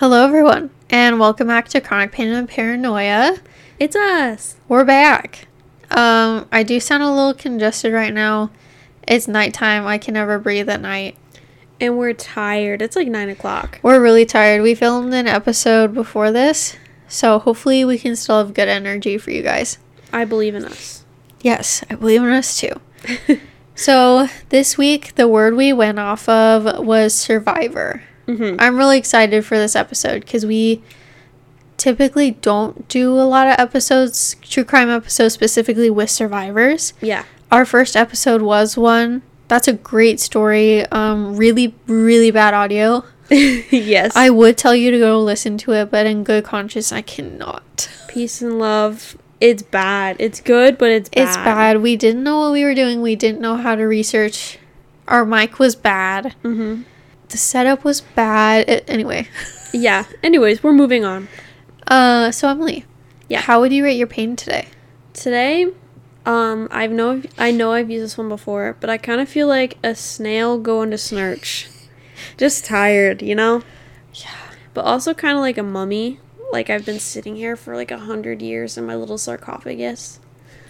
Hello, everyone, and welcome back to Chronic Pain and Paranoia. It's us. We're back. Um, I do sound a little congested right now. It's nighttime. I can never breathe at night. And we're tired. It's like nine o'clock. We're really tired. We filmed an episode before this, so hopefully we can still have good energy for you guys. I believe in us. Yes, I believe in us too. so this week, the word we went off of was survivor. Mm-hmm. I'm really excited for this episode because we typically don't do a lot of episodes, true crime episodes specifically with survivors. Yeah. Our first episode was one. That's a great story. Um, really, really bad audio. yes. I would tell you to go listen to it, but in good conscience, I cannot. Peace and love. It's bad. It's good, but it's bad. It's bad. We didn't know what we were doing. We didn't know how to research. Our mic was bad. Mm-hmm. The setup was bad. It, anyway. Yeah. Anyways, we're moving on. Uh, so Emily. Yeah. How would you rate your pain today? Today, um, I've know I know I've used this one before, but I kind of feel like a snail going to snurch. Just tired, you know? Yeah. But also kind of like a mummy. Like I've been sitting here for like a hundred years in my little sarcophagus.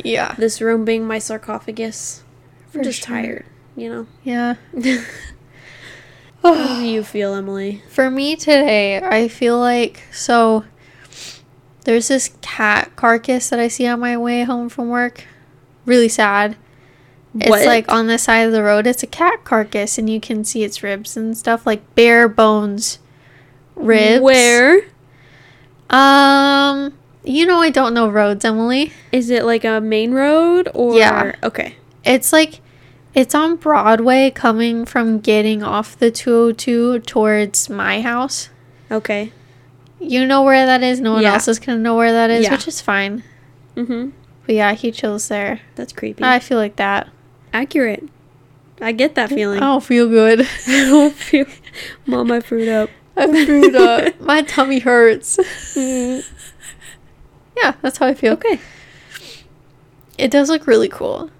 Yeah. This room being my sarcophagus. For I'm just sure. tired, you know? Yeah. How do you feel, Emily? For me today, I feel like so there's this cat carcass that I see on my way home from work. Really sad. What? It's like on the side of the road. It's a cat carcass and you can see its ribs and stuff like bare bones ribs. Where? Um you know I don't know roads, Emily. Is it like a main road or Yeah. Okay. It's like it's on Broadway coming from getting off the 202 towards my house. Okay. You know where that is. No one Yeah. else is gonna know where that is, Yeah. which is fine. Mhm. But yeah, he chills there. That's creepy. I feel like that. Accurate. I get that feeling. I don't feel good. I don't feel Mom, my fruit up. I threw up. My tummy hurts. Mm. yeah, that's how I feel. Okay. It does look really cool.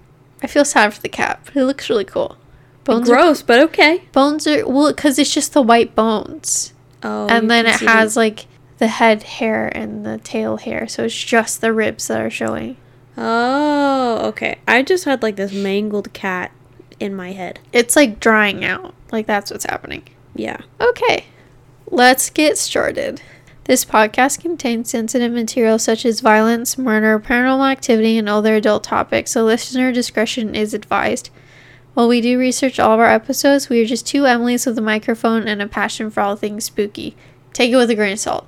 I feel sad for the cat, but it looks really cool. Bones are Gross, but okay. bones are well because it's just the white bones, Oh. and then it has them. like the head hair and the tail hair, so it's just the ribs that are showing. Oh, okay. I just had like this mangled cat in my head. It's like drying out. Like that's what's happening. Yeah. Okay, let's get started. This podcast contains sensitive material such as violence, murder, paranormal activity, and other adult topics, so listener discretion is advised. While we do research all of our episodes, we are just two Emilys with a microphone and a passion for all things spooky. Take it with a grain of salt.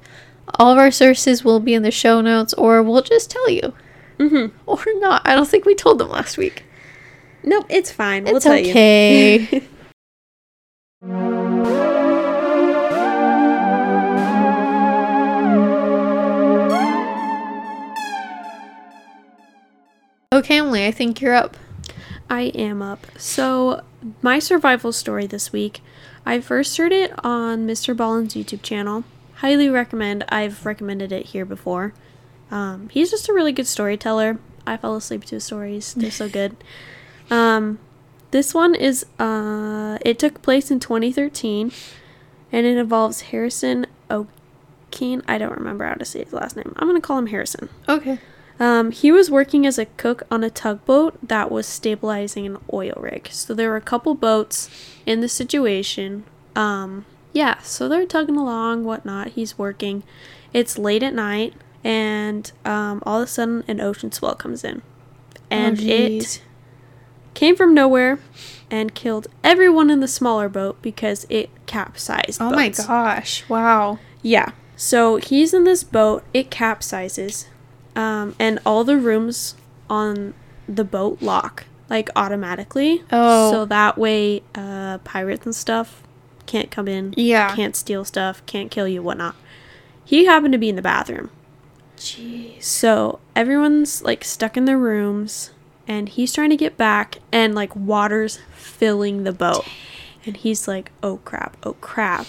All of our sources will be in the show notes, or we'll just tell you. Mhm. Or not. I don't think we told them last week. Nope, it's fine. we'll It's okay. you. okay. Emily, I think you're up. I am up. So, my survival story this week, I first heard it on Mr. Ballen's YouTube channel. Highly recommend. I've recommended it here before. Um, he's just a really good storyteller. I fell asleep to his stories. They're so good. Um, this one is uh, it took place in 2013, and it involves Harrison Okene. I don't remember how to say his last name. I'm gonna call him Harrison. Okay. Um, he was working as a cook on a tugboat that was stabilizing an oil rig. So there were a couple boats in the situation. Um, yeah, so they're tugging along, whatnot. He's working. It's late at night, and um, all of a sudden, an ocean swell comes in. And Oh, it came from nowhere and killed everyone in the smaller boat because it capsized. Oh my gosh. Wow. Yeah. So he's in this boat, it capsizes, um, and all the rooms on the boat lock, like automatically. Oh. So that way, uh, pirates and stuff can't come in, Yeah. can't steal stuff, can't kill you, whatnot. He happened to be in the bathroom. Jeez. So everyone's like stuck in their rooms, and he's trying to get back, and like water's filling the boat. And he's like, oh crap, oh crap.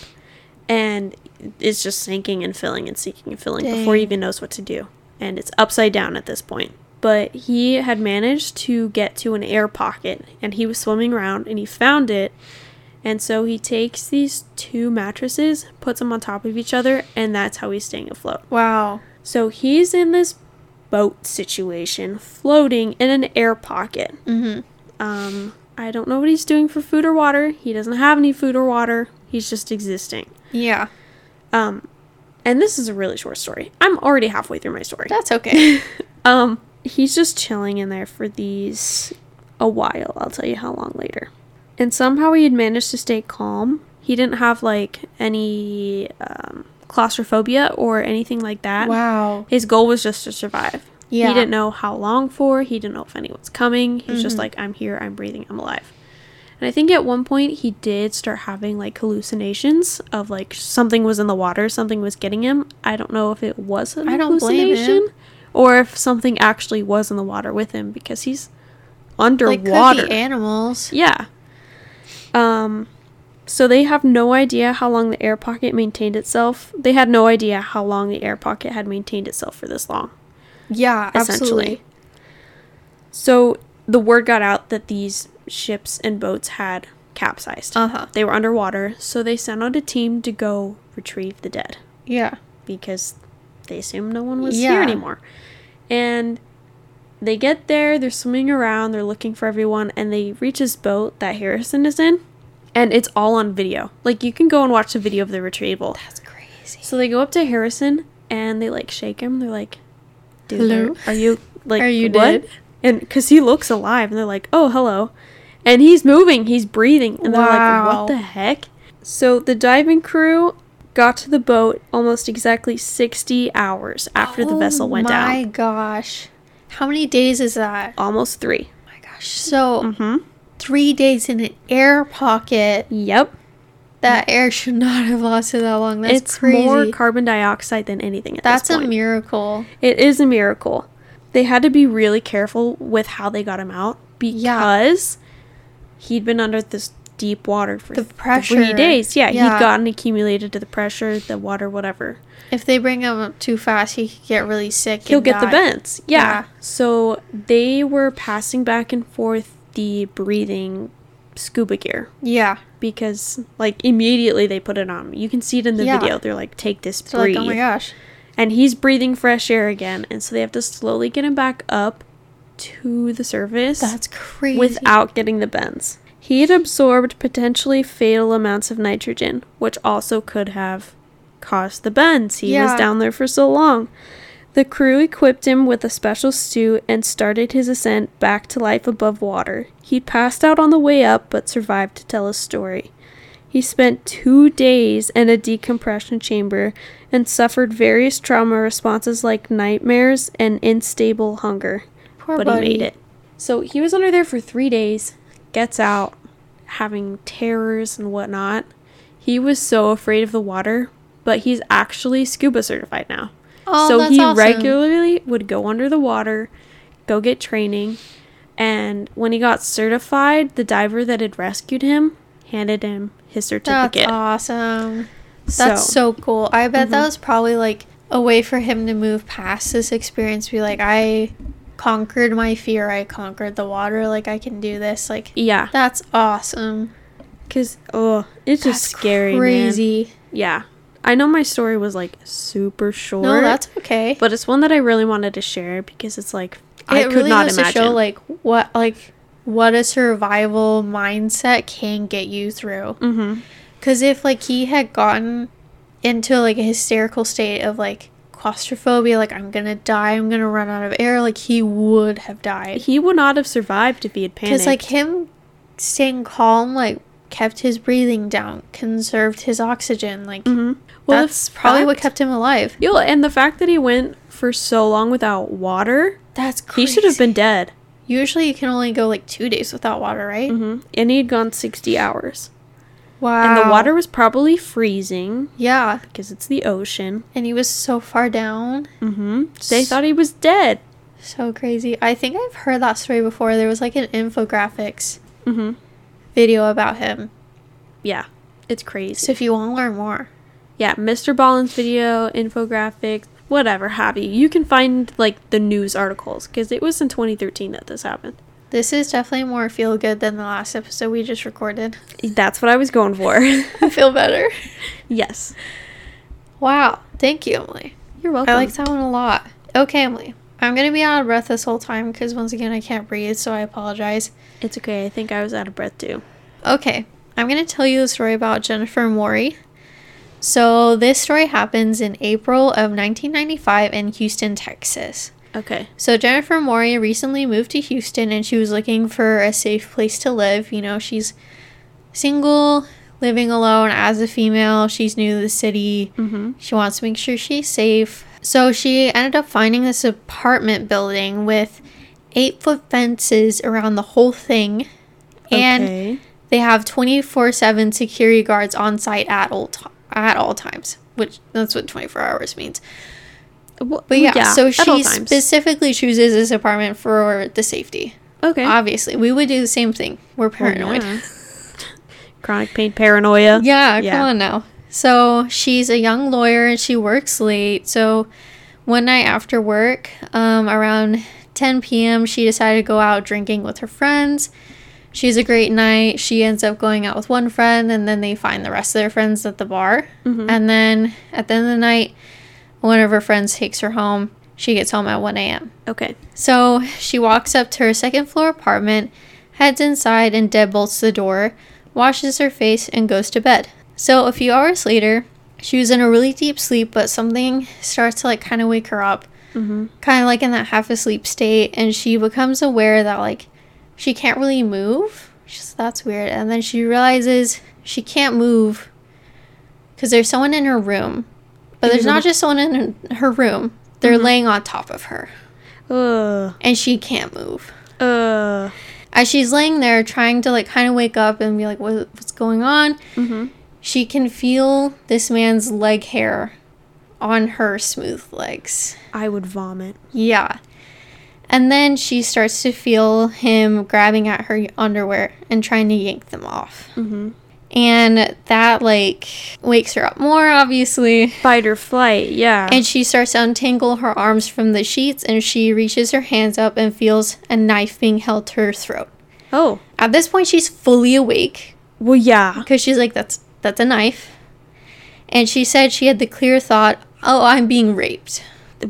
And it's just sinking and filling and sinking and filling before he even knows what to do. And it's upside down at this point. But he had managed to get to an air pocket and he was swimming around and he found it And so he takes these two mattresses, puts them on top of each other, and that's how he's staying afloat. Wow. So he's in this boat situation, floating in an air pocket. Mm-hmm. Um, I don't know what he's doing for food or water. He doesn't have any food or water. He's just existing. Yeah. Um, and this is a really short story. I'm already halfway through my story. That's okay. Um, he's just chilling in there for these a while. I'll tell you how long later. And somehow he had managed to stay calm. He didn't have like any um, claustrophobia or anything like that. wow. His goal was just to survive. Yeah. He didn't know how long for. He didn't know if anyone's coming. He's just Mhm. like, I'm here, I'm breathing, I'm alive. And I think at one point he did start having like hallucinations of like something was in the water, something was getting him. I don't know if it was an I don't blame hallucination him. or if something actually was in the water with him because he's Like underwater. be animals. Yeah. Um so they have no idea how long the air pocket maintained itself. They had no idea how long the air pocket had maintained itself for this long. Yeah, Essentially. absolutely. So the word got out that these ships and boats had capsized. Uh huh. they were underwater, so they sent out a team to go retrieve the dead Yeah. because they assumed no one was Yeah. here anymore. And they get there, they're swimming around, they're looking for everyone, and they reach this boat that Harrison is in, and it's all on video. Like you can go and watch the video of the retrieval. That's crazy. So they go up to Harrison and they like shake him. They're like, "Dude, Hello? are, are you like Are you what?" dead? And because he looks alive, and they're like, "Oh, hello," and he's moving, he's breathing, and they're like, "What the heck?" So the diving crew got to the boat almost exactly sixty hours after the vessel went down. Oh my gosh. How many days is that? Almost three. Oh my gosh. So Mm-hmm. three days in an air pocket. Yep. That air should not have lasted that long. That's it's crazy. more carbon dioxide than anything at That's a miracle. It is a miracle. They had to be really careful with how they got him out because he'd been under this deep water for The pressure. three days. Yeah, Yeah. he'd gotten accumulated to the pressure, the water, whatever. If they bring him up too fast, he could get really sick. He'll get the die. bends. Yeah. Yeah. So they were passing back and forth the breathing scuba gear Yeah. because, like, immediately they put it on. You can see it in the Yeah. video. They're like, take this, So breathe. like, oh my gosh. and he's breathing fresh air again and so they have to slowly get him back up to the surface That's crazy. without getting the bends. He had absorbed potentially fatal amounts of nitrogen which also could have caused the bends. He was down there for so long. The crew equipped him with a special suit and started his ascent back to life above water. He passed out on the way up but survived to tell his story. He spent two days in a decompression chamber and suffered various trauma responses like nightmares and unstable hunger. Poor but buddy. he made it. So he was under there for three days, gets out, having terrors and whatnot. He was so afraid of the water, but he's actually scuba certified now. Oh, so he awesome. regularly would go under the water, go get training, and when he got certified, the diver that had rescued him handed him his certificate. That's awesome. That's so cool. I bet that Mhm. was probably like a way for him to move past this experience. Be like, I conquered my fear. I conquered the water. Like I can do this. Like yeah, that's awesome. because oh, it's just That's scary, man. Crazy. Yeah, I know my story was like super short. No, that's okay. but it's one that I really wanted to share because it's like I could really not imagine. show like what like what a survival mindset can get you through. mm-hmm. Because if like he had gotten into like a hysterical state of like claustrophobia, like I'm gonna die, I'm gonna run out of air, like he would have died. He would not have survived if he had panicked. Because like him staying calm, like kept his breathing down, conserved his oxygen, like mm-hmm. Well, that's probably what kept him alive. Yo, and the fact that he went for so long without water, That's crazy. he should have been dead. Usually you can only go like two days without water, right? hmm And he'd gone 60 hours. Wow. And the water was probably freezing Yeah, because it's the ocean. and he was so far down. hmm They thought he was dead. So crazy. I think I've heard that story before. There was like an infographics hmm video about him. Yeah, it's crazy. So if you want to learn more, yeah, Mr. Ballen's video, infographics, whatever have you. You can find like the news articles because it was in 2013 that this happened. This is definitely more feel good than the last episode we just recorded. That's what I was going for. I feel better. yes. Wow. Thank you, Emily. You're welcome. I like that one a lot. Okay, Emily. I'm going to be out of breath this whole time because once again I can't breathe, so I apologize. It's okay. I think I was out of breath too. Okay. I'm going to tell you a story about Jennifer Morey. So, this story happens in April of 1995 in Houston, Texas. Okay. So Jennifer Morey recently moved to Houston and she was looking for a safe place to live. You know, she's single, living alone as a female. She's new to the city. Mm-hmm. She wants to make sure she's safe. So she ended up finding this apartment building with eight foot fences around the whole thing. And they have 24 7 security guards on site at all, ti at all times, which that's what 24 hours means. Well, But yeah, so she specifically chooses this apartment for the safety. okay. Obviously, we would do the same thing. We're Well, paranoid. yeah. Chronic pain paranoia. Yeah, Yeah. come on now. So she's a young lawyer and she works late. So one night after work, um, around 10 p.m., she decided to go out drinking with her friends. She's a great night. She ends up going out with one friend, and then they find the rest of their friends at the bar. Mhm. And then at the end of the night, one of her friends takes her home. She gets home at 1 a.m. Okay. So she walks up to her second floor apartment, heads inside, and deadbolts the door, washes her face, and goes to bed. So a few hours later, she was in a really deep sleep, but something starts to like kind of wake her up, Mm-hmm. kind of like in that half asleep state, and she becomes aware that like she can't really move. She's that's weird, and then she realizes she can't move because there's someone in her room, but there's not just someone in her- room. They're laying on top of her Uh. and she can't move. Uh. As she's laying there trying to like kind of wake up and be like, what, what's going on? Mm-hmm. She can feel this man's leg hair on her smooth legs. I would vomit. Yeah. And then she starts to feel him grabbing at her underwear and trying to yank them off. Mm-hmm. And that like wakes her up more, obviously. Fight or flight. Yeah. And she starts to untangle her arms from the sheets and she reaches her hands up and feels a knife being held to her throat. oh. At this point, she's fully awake Well, yeah. because she's like, "That's that's a knife," and she said she had the clear thought, "Oh, I'm being raped."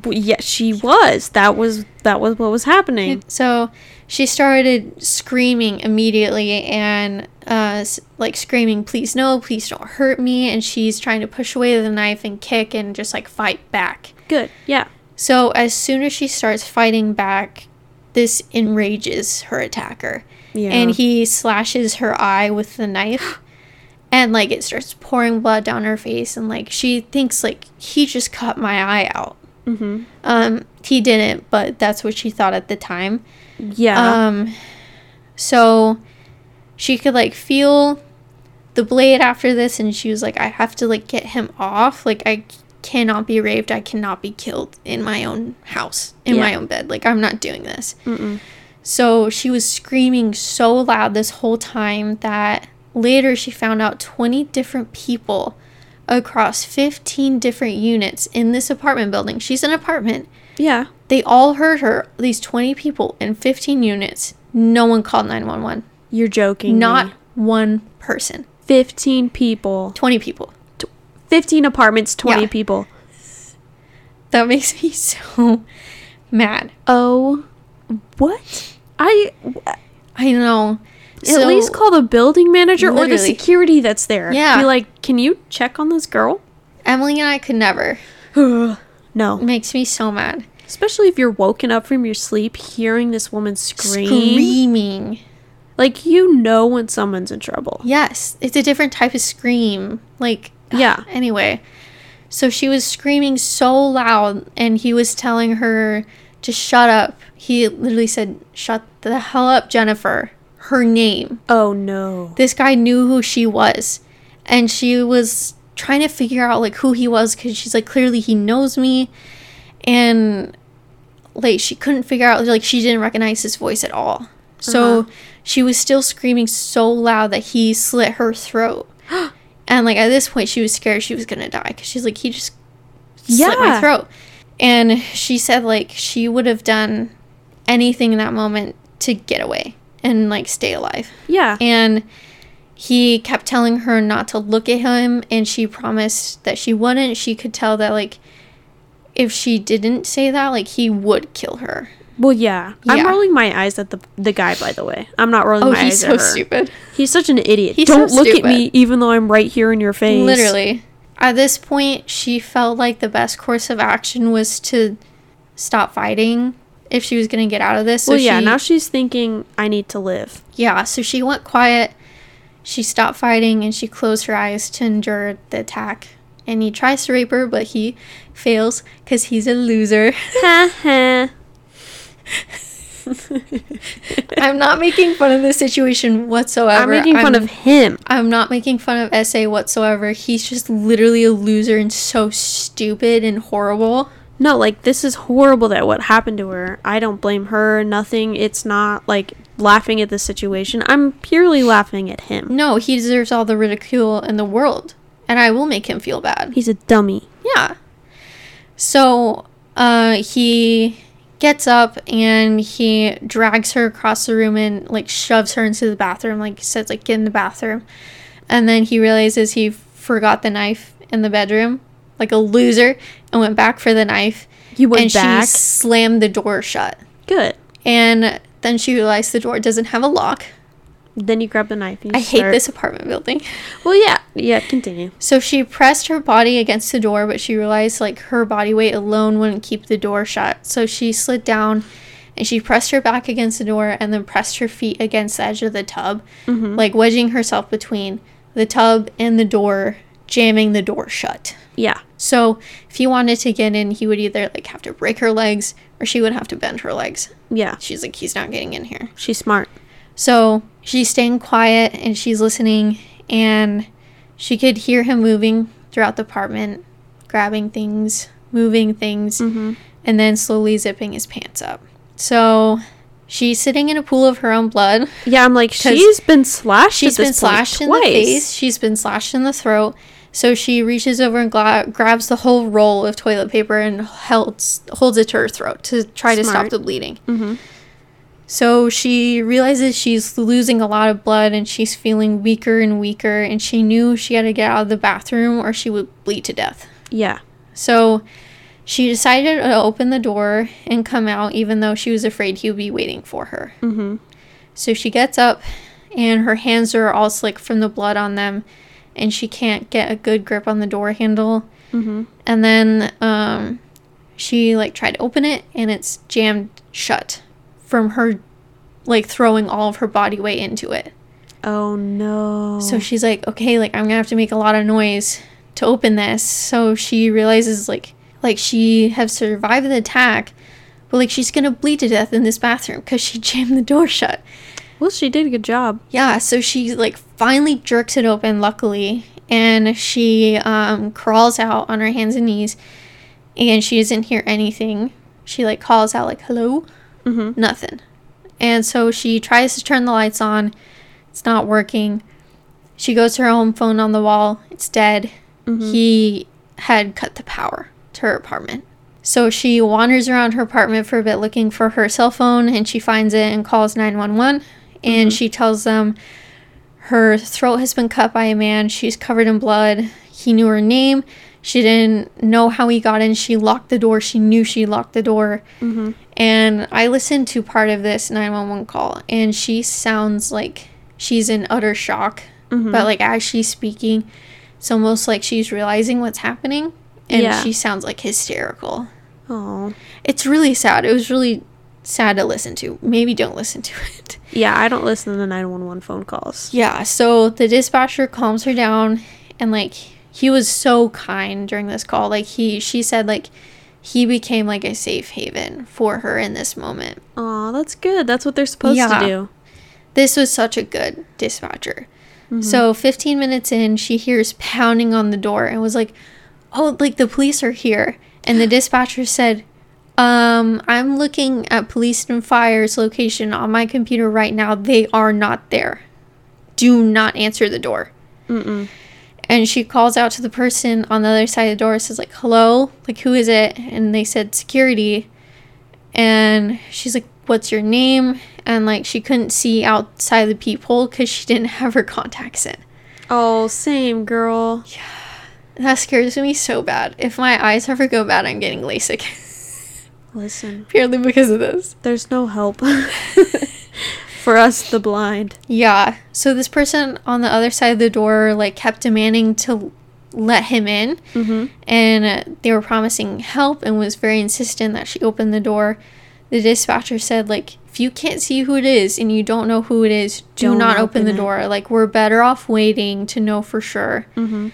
Yes, Yeah, she was. That was that was what was happening. So she started screaming immediately and uh, like screaming, "Please no, please don't hurt me!" And she's trying to push away the knife and kick and just like fight back. Good. Yeah. So as soon as she starts fighting back, this enrages her attacker. Yeah. and he slashes her eye with the knife and like it starts pouring blood down her face and like she thinks like he just cut my eye out Mm-hmm. um he didn't but that's what she thought at the time Yeah. um so she could like feel the blade after this and she was like i have to like get him off like i cannot be raped i cannot be killed in my own house in my own bed like i'm not doing this Mm-mm. so she was screaming so loud this whole time that later she found out 20 different people across 15 different units in this apartment building. She's an apartment. Yeah. They all heard her, these 20 people in 15 units. No one called 911. You're joking. Not me. one person. 15 people. 20 people. 15 apartments, 20 Yeah. people. That makes me so mad. Oh. What? I I know. at least call the building manager or the security that's there. Yeah. Be like, "Can you check on this girl?" Emily and I could never. no. It makes me so mad. Especially if you're woken up from your sleep hearing this woman scream. Screaming. Like you know when someone's in trouble. Yes, it's a different type of scream. Like, Yeah. Anyway, so she was screaming so loud, and he was telling her to shut up. He literally said, Shut the hell up, Jennifer. Her name. Oh no. This guy knew who she was, and she was trying to figure out like who he was because she's like, clearly he knows me, and like she couldn't figure out like she didn't recognize his voice at all. So Uh-huh. she was still screaming so loud that he slit her throat. and like at this point she was scared she was gonna die because she's like he just slit my throat. And she said like she would have done anything in that moment to get away and like stay alive. Yeah. And he kept telling her not to look at him and she promised that she wouldn't. She could tell that like if she didn't say that, like he would kill her. Well, yeah. I'm rolling my eyes at the the guy. By the way, I'm not rolling Oh, my he's eyes so at her. stupid. He's such an idiot. He's Don't so look stupid. at me, even though I'm right here in your face. Literally. At this point, she felt like the best course of action was to stop fighting if she was going to get out of this. So well, yeah. she, Now she's thinking, I need to live. yeah, so she went quiet. She stopped fighting and she closed her eyes to endure the attack. And he tries to rape her, but he fails because he's a loser. Ha ha. I'm not making fun of the situation whatsoever. I'm making fun of him. I'm not making fun of SA whatsoever. He's just literally a loser and so stupid and horrible. No, like this is horrible that what happened to her. I don't blame her. Nothing. It's not like laughing at the situation. I'm purely laughing at him. No, he deserves all the ridicule in the world. And I will make him feel bad. He's a dummy. Yeah. So uh, he gets up and he drags her across the room and like shoves her into the bathroom. Like says, like get in the bathroom. And then he realizes he forgot the knife in the bedroom, like a loser, and went back for the knife. You went and back. she slammed the door shut. Good. And then she realized the door doesn't have a lock. Then you grab the knife. And you I hate start- this apartment building. Well, yeah, yeah. Continue. So she pressed her body against the door, but she realized like her body weight alone wouldn't keep the door shut. So she slid down and she pressed her back against the door and then pressed her feet against the edge of the tub, mm-hmm. like wedging herself between the tub and the door, jamming the door shut. Yeah. So if he wanted to get in, he would either like have to break her legs or she would have to bend her legs. Yeah. She's like, he's not getting in here. She's smart. So she's staying quiet and she's listening, and she could hear him moving throughout the apartment, grabbing things, moving things, mm-hmm. and then slowly zipping his pants up. So she's sitting in a pool of her own blood. Yeah, I'm like, she's been slashed. She's been slashed in the face, she's been slashed in the throat. So she reaches over and gla- grabs the whole roll of toilet paper and holds holds it to her throat to try to stop the bleeding. So she realizes she's losing a lot of blood and she's feeling weaker and weaker, and she knew she had to get out of the bathroom or she would bleed to death. Yeah. So she decided to open the door and come out, even though she was afraid he would be waiting for her. Mm-hmm. So she gets up, and her hands are all slick from the blood on them, and she can't get a good grip on the door handle. Mm-hmm. And then um, she like tried to open it, and it's jammed shut from her like throwing all of her body weight into it. Oh no. So she's like, okay, like I'm gonna have to make a lot of noise to open this. So she realizes like like she have survived the attack, but like she's gonna bleed to death in this bathroom because she jammed the door shut. Well, she did a good job. Yeah, so she like finally jerks it open, luckily, and she um, crawls out on her hands and knees, and she doesn't hear anything. She like calls out like "hello," Mm-hmm. nothing, and so she tries to turn the lights on. It's not working. She goes to her home phone on the wall. It's dead. He had cut the power to her apartment. So she wanders around her apartment for a bit looking for her cell phone and she finds it and calls 911 and she tells them her throat has been cut by a man. She's covered in blood. He knew her name. She didn't know how he got in. She locked the door. She knew she locked the door. Mm-hmm. And I listened to part of this 911 call and she sounds like she's in utter shock. Mhm. But like as she's speaking, it's almost like she's realizing what's happening and Yeah. she sounds like hysterical. Oh. It's really sad. It was really sad to listen to. Maybe don't listen to it. Yeah, I don't listen to the 911 phone calls. Yeah, so the dispatcher calms her down and like he was so kind during this call. Like he she said like he became like a safe haven for her in this moment. Oh, that's good. That's what they're supposed Yeah. to do. This was such a good dispatcher. Mm-hmm. So 15 minutes in, she hears pounding on the door and was like, "Oh, like the police are here." And the dispatcher said, "Um, I'm looking at police and fire's location on my computer right now. They are not there. Do not answer the door." Mm-mm. And she calls out to the person on the other side of the door, says like, "Hello, like who is it?" And they said security. And she's like, what's your name? And like she couldn't see outside the peephole because she didn't have her contacts in. Oh, same girl. Yeah, That scares me so bad. If my eyes ever go bad, I'm getting LASIK. Listen, Purely because of this. there's no help for us, the blind. Yeah. So this person on the other side of the door like kept demanding to let him in Mm-hmm. and uh, they were promising help and was very insistent that she open the door. The dispatcher said like if you can't see who it is and you don't know who it is, do Don't not open, open the it. door. Like we're better off waiting to know for sure. Mm-hmm.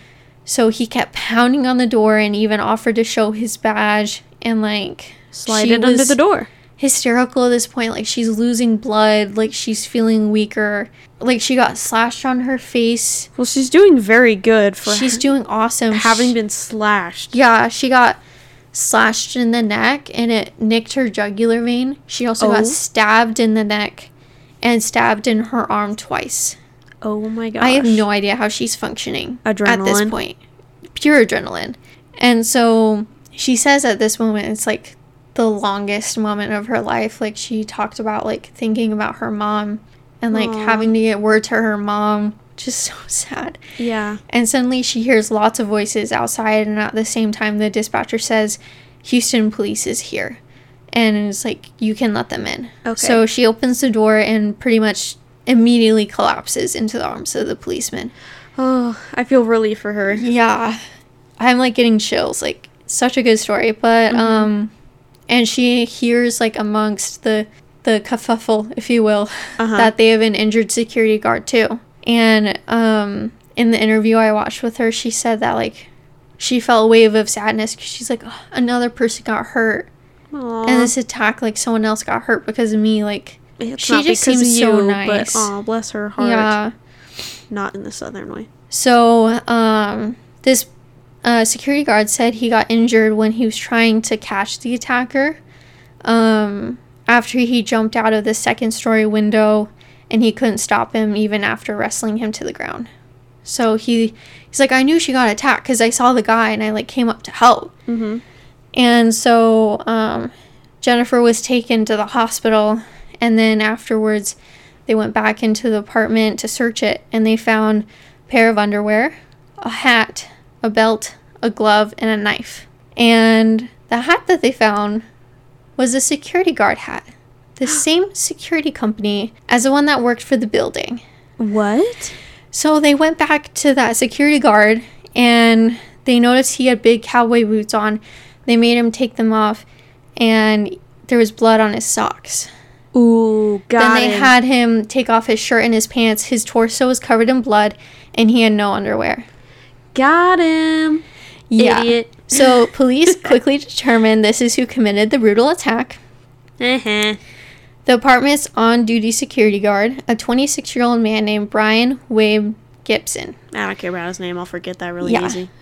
So he kept pounding on the door and even offered to show his badge and like Slide it under the door. Hysterical at this point, like she's losing blood, like she's feeling weaker, like she got slashed on her face. Well, she's doing very good for She's doing awesome. having She- been slashed. yeah, she got slashed in the neck and it nicked her jugular vein. She also Oh. got stabbed in the neck and stabbed in her arm twice. Oh my gosh. I have no idea how she's functioning at this Adrenaline. point. Pure adrenaline. And so she says at this moment it's like the longest moment of her life. Like she talked about like thinking about her mom and like Aw. having to get word to her mom. Just so sad. Yeah. And suddenly she hears lots of voices outside, and at the same time, the dispatcher says, Houston police is here. And it's like, you can let them in. Okay. So she opens the door and pretty much immediately collapses into the arms of the policeman. Oh, I feel relief for her. Yeah. I'm like getting chills. Like, such a good story. But, um, and she hears like amongst the, the kerfuffle, if you will, Uh-huh. that they have an injured security guard too. And um, in the interview I watched with her, she said that like she felt a wave of sadness because she's like, "Oh, another person got hurt, Aw. and this attack like someone else got hurt because of me. Like, It's she just seems of so you, nice. But oh, bless her heart. yeah. Not in the southern way. So um, this uh, security guard said he got injured when he was trying to catch the attacker. Um, after he jumped out of the second story window, and he couldn't stop him even after wrestling him to the ground. So he he's like, I knew she got attacked because I saw the guy and I like came up to help. Mm-hmm. And so um, Jennifer was taken to the hospital, and then afterwards, they went back into the apartment to search it, and they found a pair of underwear, a hat, a belt, a glove, and a knife. And the hat that they found was a security guard hat, the same security company as the one that worked for the building. What? So they went back to that security guard and they noticed he had big cowboy boots on. They made him take them off and there was blood on his socks. Ooh, got then they him. had him take off his shirt and his pants. His torso was covered in blood and he had no underwear. Got him. Yeah. Idiot. So police quickly determined this is who committed the brutal attack. Uh-huh. The apartment's on duty security guard, a 26 year old man named Brian Wayne Gibson. I don't care about his name. I'll forget that really Yeah. easy.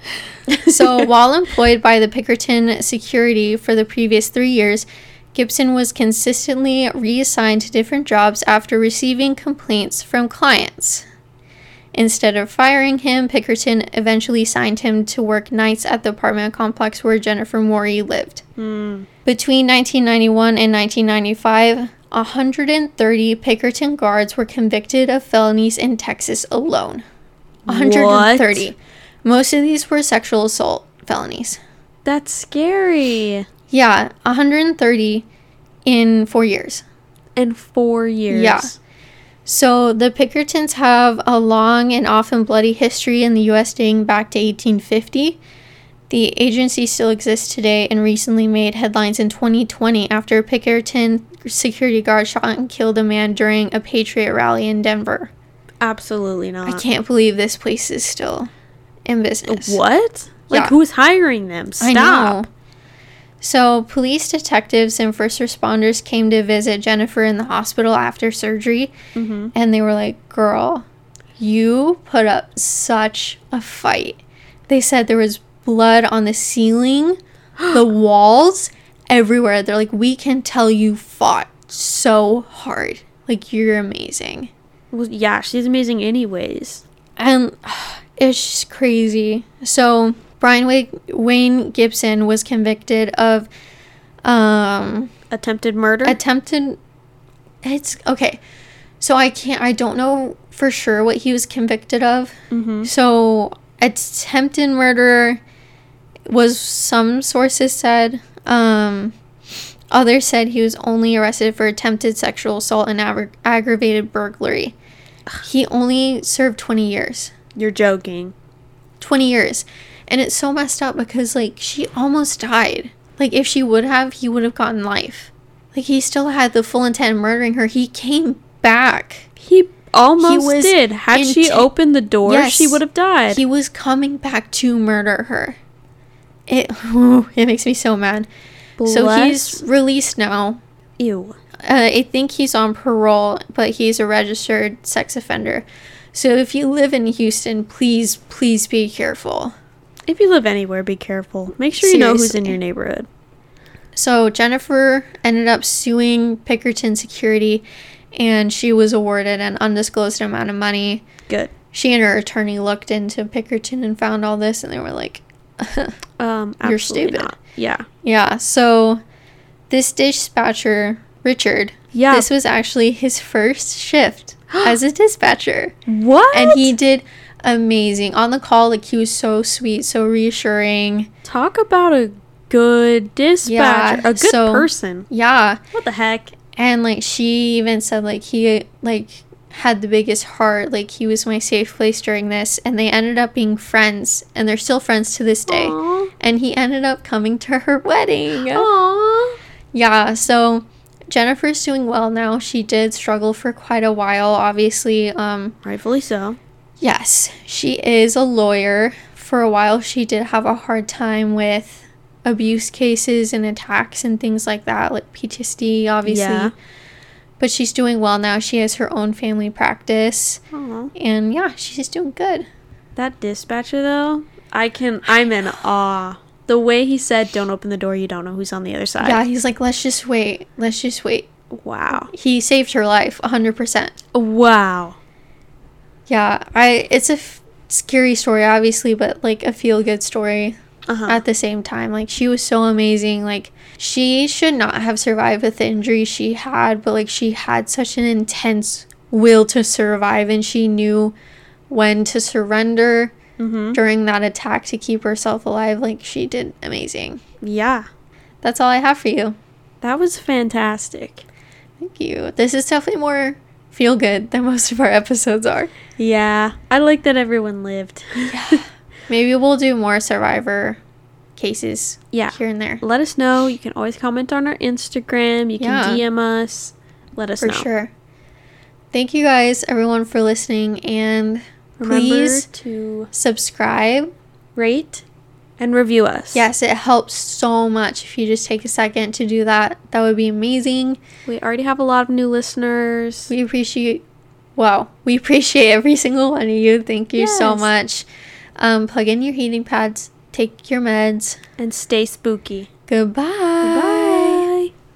So, while employed by the Pinkerton Security for the previous three years, Gibson was consistently reassigned to different jobs after receiving complaints from clients. Instead of firing him, Pinkerton eventually signed him to work nights at the apartment complex where Jennifer Morey lived. Hmm. Between 1991 and 1995, 130 Pinkerton guards were convicted of felonies in Texas alone. 130. Most of these were sexual assault felonies. That's scary. Yeah, 130 in four years. In four years. Yeah. So the Pinkertons have a long and often bloody history in the U.S. dating back to 1850. The agency still exists today and recently made headlines in 2020 after a Pinkerton security guard shot and killed a man during a Patriot rally in Denver. Absolutely not. I can't believe this place is still in business. What? Like Yeah. who's hiring them? Stop. So, police detectives and first responders came to visit Jennifer in the hospital after surgery, Mhm. and they were like, Girl, you put up such a fight. They said there was blood on the ceiling, the walls, everywhere. They're like, We can tell you fought so hard. Like, you're amazing. Well, yeah, she's amazing anyways. And it's just crazy. So Brian Wayne Gibson was convicted of um, Attempted murder? attempted it's okay. So I can't I don't know for sure what he was convicted of. Mm-hmm. So attempted murder was some sources said. Um others said he was only arrested for attempted sexual assault and aggra- aggravated burglary. He only served 20 years. You're joking. 20 years. And it's so messed up because like she almost died. Like if she would have, he would have gotten life. Like he still had the full intent of murdering her. He came back. He almost was did. Had she opened the door, Yes. she would have died. He was coming back to murder her. It it makes me so mad. So he's released now. ew. Uh, I think he's on parole, but he's a registered sex offender. So if you live in Houston, please, please be careful. If you live anywhere, be careful. Make sure you know who's in your neighborhood. So Jennifer ended up suing Pinkerton Security and she was awarded an undisclosed amount of money. Good. She and her attorney looked into Pinkerton and found all this and they were like, Um, You're stupid. not. Yeah. yeah. So this dispatcher, Richard, Yeah. this was actually his first shift as a dispatcher. What? And he did amazing on the call. Like he was so sweet, so reassuring. talk about a good dispatcher, Yeah, a good so- person. Yeah. What the heck? And like she even said like he like had the biggest heart, like he was my safe place during this and they ended up being friends and they're still friends to this day. Aw. And he ended up coming to her wedding. Aw. Yeah, so Jennifer's doing well now. She did struggle for quite a while, obviously. Um Rightfully so. Yes, she is a lawyer. For a while she did have a hard time with abuse cases and attacks and things like that, like PTSD obviously. Yeah. But she's doing well now. She has her own family practice. Aw. And yeah, she's doing good. That dispatcher though, I can. I'm in awe. The way he said, "Don't open the door. You don't know who's on the other side." Yeah, he's like, let's just wait. Let's just wait. Wow. He saved her life 100%. Wow. Yeah, I it's a f- scary story obviously, but like a feel good story Uh-huh. at the same time. Like she was so amazing. Like she should not have survived with the injury she had, but like she had such an intense will to survive and she knew when to surrender mm-hmm. during that attack to keep herself alive. Like she did amazing. Yeah. That's all I have for you. That was fantastic. Thank you. This is definitely more feel good than most of our episodes are. Yeah. I like that everyone lived. Maybe we'll do more survivor cases Yeah. here and there. Let us know. You can always comment on our Instagram. You can Yeah. DM us. Let us For know. For sure. Thank you guys, everyone, for listening. And Remember please to subscribe. rate and review us. Yes, it helps so much if you just take a second to do that. That would be amazing. We already have a lot of new listeners. We appreciate, wow, we appreciate every single one of you. Thank you so much. Um, plug in your heating pads, take your meds. and stay spooky. Goodbye.